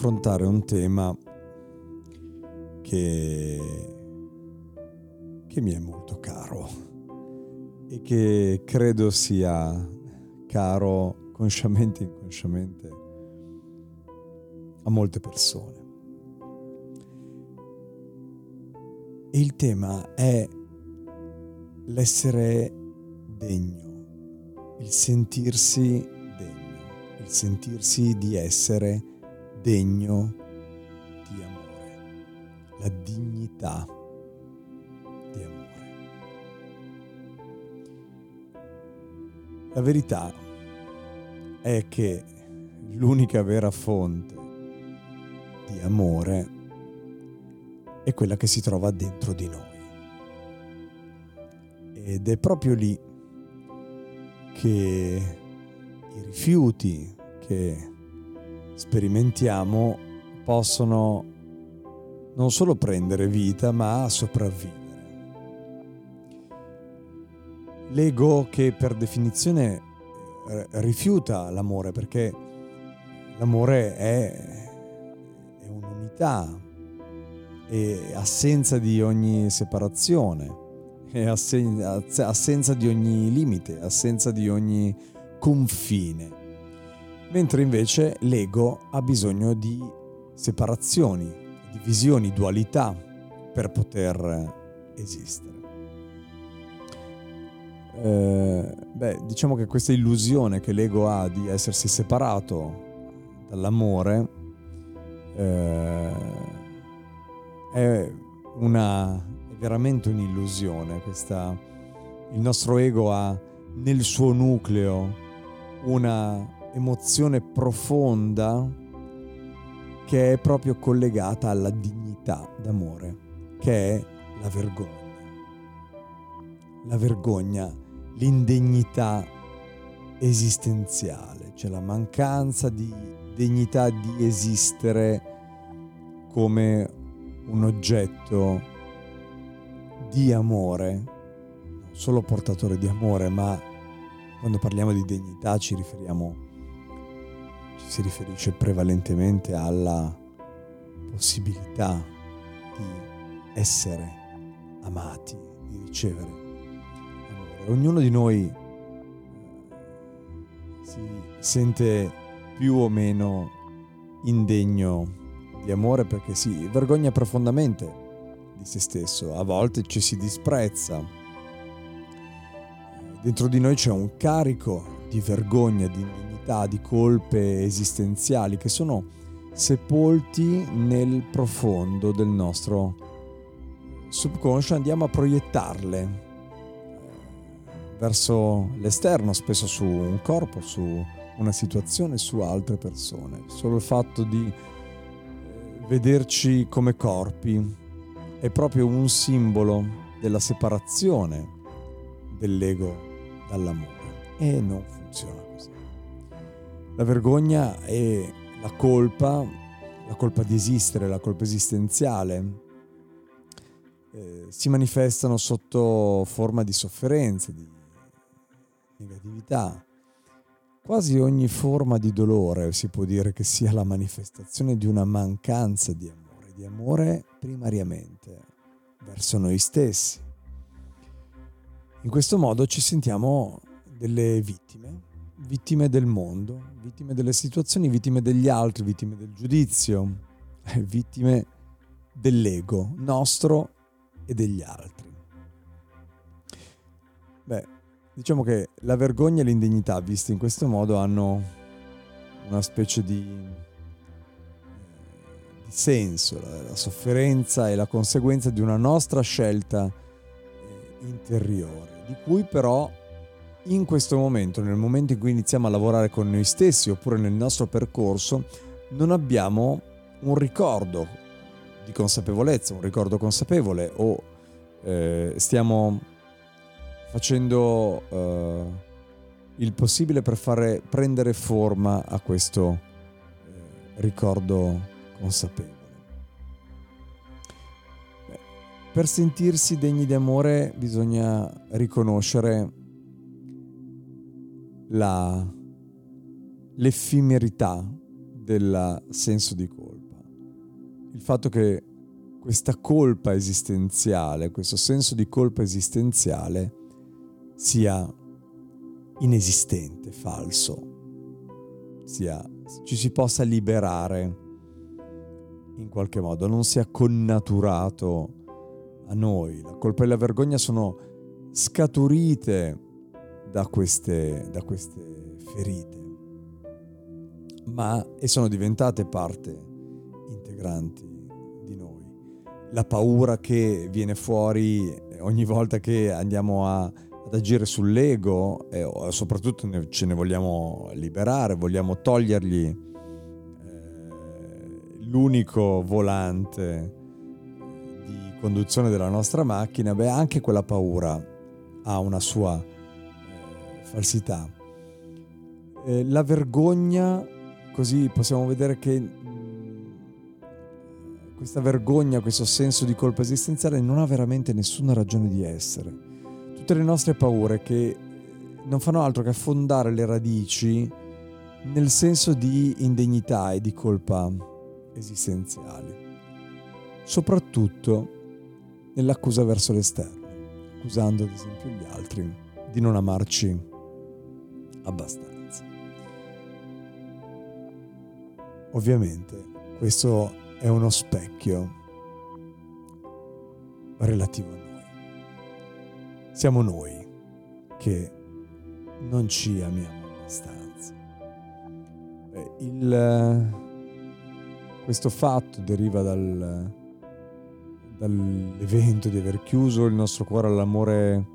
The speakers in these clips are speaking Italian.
Affrontare un tema che, che mi è molto caro e che credo sia caro consciamente e inconsciamente a molte persone. E il tema è l'essere degno, il sentirsi degno, il sentirsi di essere degno di amore, la dignità di amore. La verità è che l'unica vera fonte di amore è quella che si trova dentro di noi. Ed è proprio lì che i rifiuti che sperimentiamo possono non solo prendere vita ma sopravvivere. L'ego che per definizione eh, rifiuta l'amore perché l'amore è, è un'unità, è assenza di ogni separazione, è assenza di ogni limite, assenza di ogni confine mentre invece l'ego ha bisogno di separazioni, divisioni, dualità per poter esistere. Eh, beh, diciamo che questa illusione che l'ego ha di essersi separato dall'amore eh, è, una, è veramente un'illusione. Questa, il nostro ego ha nel suo nucleo una emozione profonda che è proprio collegata alla dignità d'amore, che è la vergogna. La vergogna, l'indegnità esistenziale, cioè la mancanza di dignità di esistere come un oggetto di amore, non solo portatore di amore, ma quando parliamo di dignità ci riferiamo si riferisce prevalentemente alla possibilità di essere amati, di ricevere amore. Ognuno di noi eh, si sente più o meno indegno di amore perché si vergogna profondamente di se stesso, a volte ci si disprezza. Dentro di noi c'è un carico di vergogna, di indegnità, di colpe esistenziali che sono sepolti nel profondo del nostro subconscio, andiamo a proiettarle eh, verso l'esterno, spesso su un corpo, su una situazione, su altre persone. Solo il fatto di eh, vederci come corpi è proprio un simbolo della separazione dell'ego dall'amore e non funziona così. La vergogna e la colpa, la colpa di esistere, la colpa esistenziale, eh, si manifestano sotto forma di sofferenze, di negatività quasi ogni forma di dolore si può dire che sia la manifestazione di una mancanza di amore, di amore primariamente verso noi stessi. In questo modo ci sentiamo delle vittime, vittime del mondo, vittime delle situazioni, vittime degli altri, vittime del giudizio, vittime dell'ego nostro e degli altri. Beh, diciamo che la vergogna e l'indignità viste in questo modo hanno una specie di, di senso, la, la, sofferenza è la conseguenza di una nostra scelta eh, interiore, di cui però in questo momento, nel momento in cui iniziamo a lavorare con noi stessi oppure nel nostro percorso, non abbiamo un ricordo di consapevolezza, un ricordo consapevole o eh, stiamo facendo eh, il possibile per fare prendere forma a questo eh, ricordo consapevole. Beh, per sentirsi degni di amore bisogna riconoscere la, l'effimerità del senso di colpa. Il fatto che questa colpa esistenziale, questo senso di colpa esistenziale sia inesistente, falso, sia, ci si possa liberare in qualche modo, non sia connaturato a noi. La colpa e la vergogna sono scaturite da queste, da queste ferite, ma e sono diventate parte integranti di noi. La paura che viene fuori ogni volta che andiamo a, ad agire sull'ego e soprattutto ne, ce ne vogliamo liberare, vogliamo togliergli eh, l'unico volante di conduzione della nostra macchina, beh anche quella paura ha una sua falsità. Eh, la vergogna, così possiamo vedere che mm, questa vergogna, questo senso di colpa esistenziale non ha veramente nessuna ragione di essere. Tutte le nostre paure che non fanno altro che affondare le radici nel senso di indegnità e di colpa esistenziali, soprattutto nell'accusa verso l'esterno, accusando ad esempio gli altri di non amarci abbastanza. Ovviamente questo è uno specchio relativo a noi. Siamo noi che non ci amiamo abbastanza. Il, questo fatto deriva dal, dall'evento di aver chiuso il nostro cuore all'amore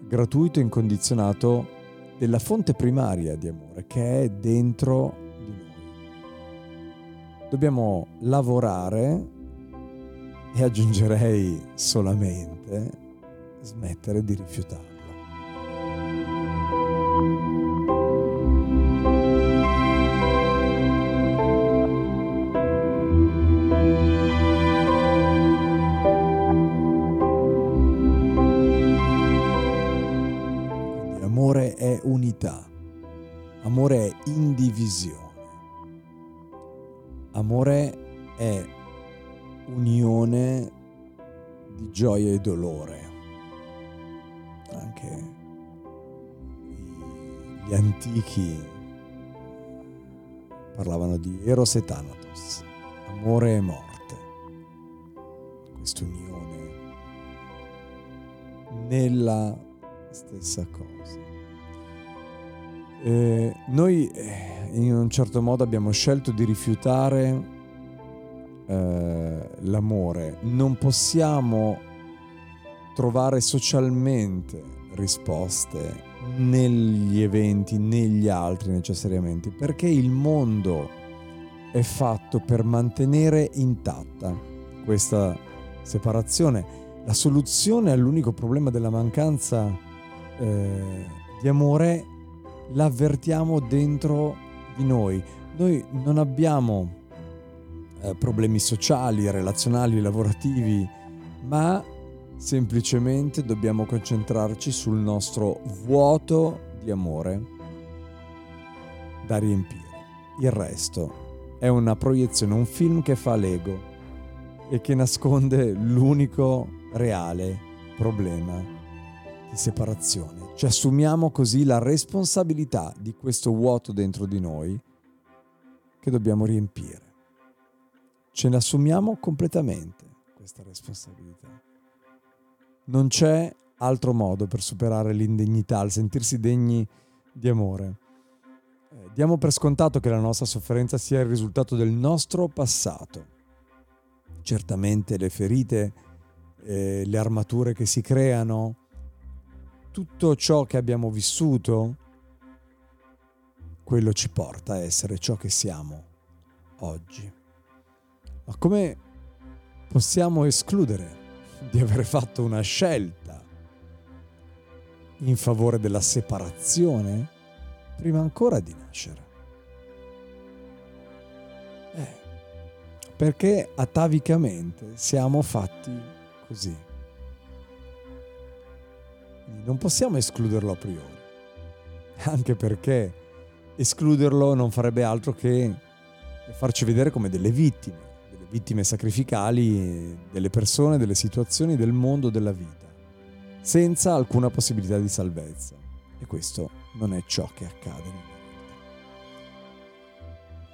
gratuito e incondizionato della fonte primaria di amore che è dentro di noi. Dobbiamo lavorare e aggiungerei solamente smettere di rifiutarlo. Unità, amore è indivisione, amore è unione di gioia e dolore. Anche gli antichi parlavano di Eros e Thanatos, amore e morte, quest'unione nella stessa cosa. Eh, noi eh, in un certo modo abbiamo scelto di rifiutare eh, l'amore. Non possiamo trovare socialmente risposte negli eventi, negli altri necessariamente, perché il mondo è fatto per mantenere intatta questa separazione. La soluzione all'unico problema della mancanza eh, di amore l'avvertiamo dentro di noi. Noi non abbiamo eh, problemi sociali, relazionali, lavorativi, ma semplicemente dobbiamo concentrarci sul nostro vuoto di amore da riempire. Il resto è una proiezione, un film che fa l'ego e che nasconde l'unico reale problema di separazione. Ci assumiamo così la responsabilità di questo vuoto dentro di noi che dobbiamo riempire. Ce ne assumiamo completamente questa responsabilità. Non c'è altro modo per superare l'indegnità, il sentirsi degni di amore. Eh, diamo per scontato che la nostra sofferenza sia il risultato del nostro passato. Certamente le ferite, eh, le armature che si creano, tutto ciò che abbiamo vissuto, quello ci porta a essere ciò che siamo oggi. Ma come possiamo escludere di aver fatto una scelta in favore della separazione prima ancora di nascere. Eh, perché atavicamente siamo fatti così. Non possiamo escluderlo a priori, anche perché escluderlo non farebbe altro che farci vedere come delle vittime, delle vittime sacrificali delle persone, delle situazioni, del mondo, della vita senza alcuna possibilità di salvezza. E questo non è ciò che accade nella vita.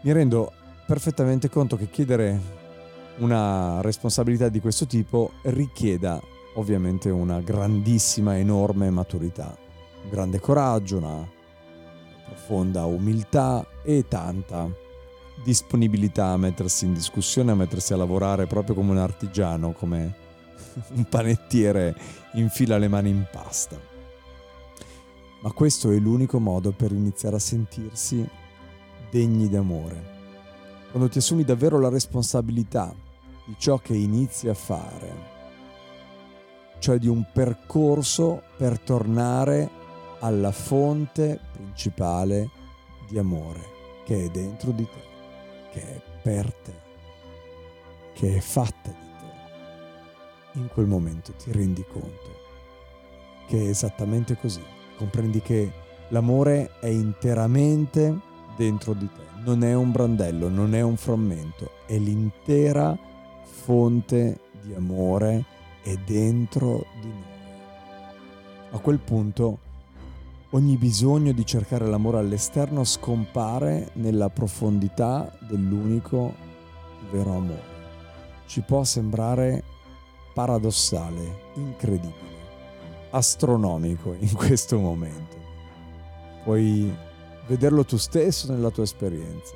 Mi rendo perfettamente conto che chiedere una responsabilità di questo tipo richieda ovviamente una grandissima, enorme maturità, un grande coraggio, una profonda umiltà e tanta disponibilità a mettersi in discussione, a mettersi a lavorare proprio come un artigiano, come un panettiere infila le mani in pasta. Ma questo è l'unico modo per iniziare a sentirsi degni d'amore. Quando ti assumi davvero la responsabilità di ciò che inizi a fare, cioè di un percorso per tornare alla fonte principale di amore che è dentro di te, che è per te, che è fatta di te in quel momento ti rendi conto che è esattamente così. Comprendi che l'amore è interamente dentro di te, non è un brandello, non è un frammento, è l'intera fonte di amore è dentro di noi. A quel punto ogni bisogno di cercare l'amore all'esterno scompare nella profondità dell'unico vero amore. Ci può sembrare paradossale, incredibile, astronomico in questo momento. Puoi vederlo tu stesso nella tua esperienza.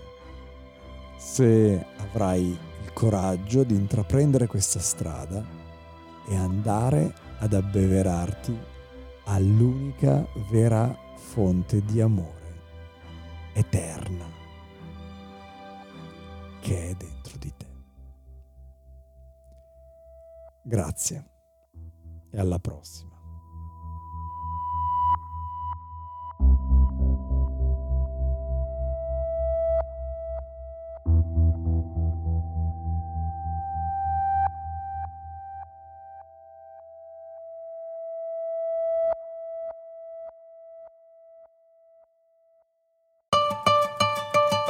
Se avrai il coraggio di intraprendere questa strada e andare ad abbeverarti all'unica vera fonte di amore eterna che è dentro di te. Grazie e alla prossima.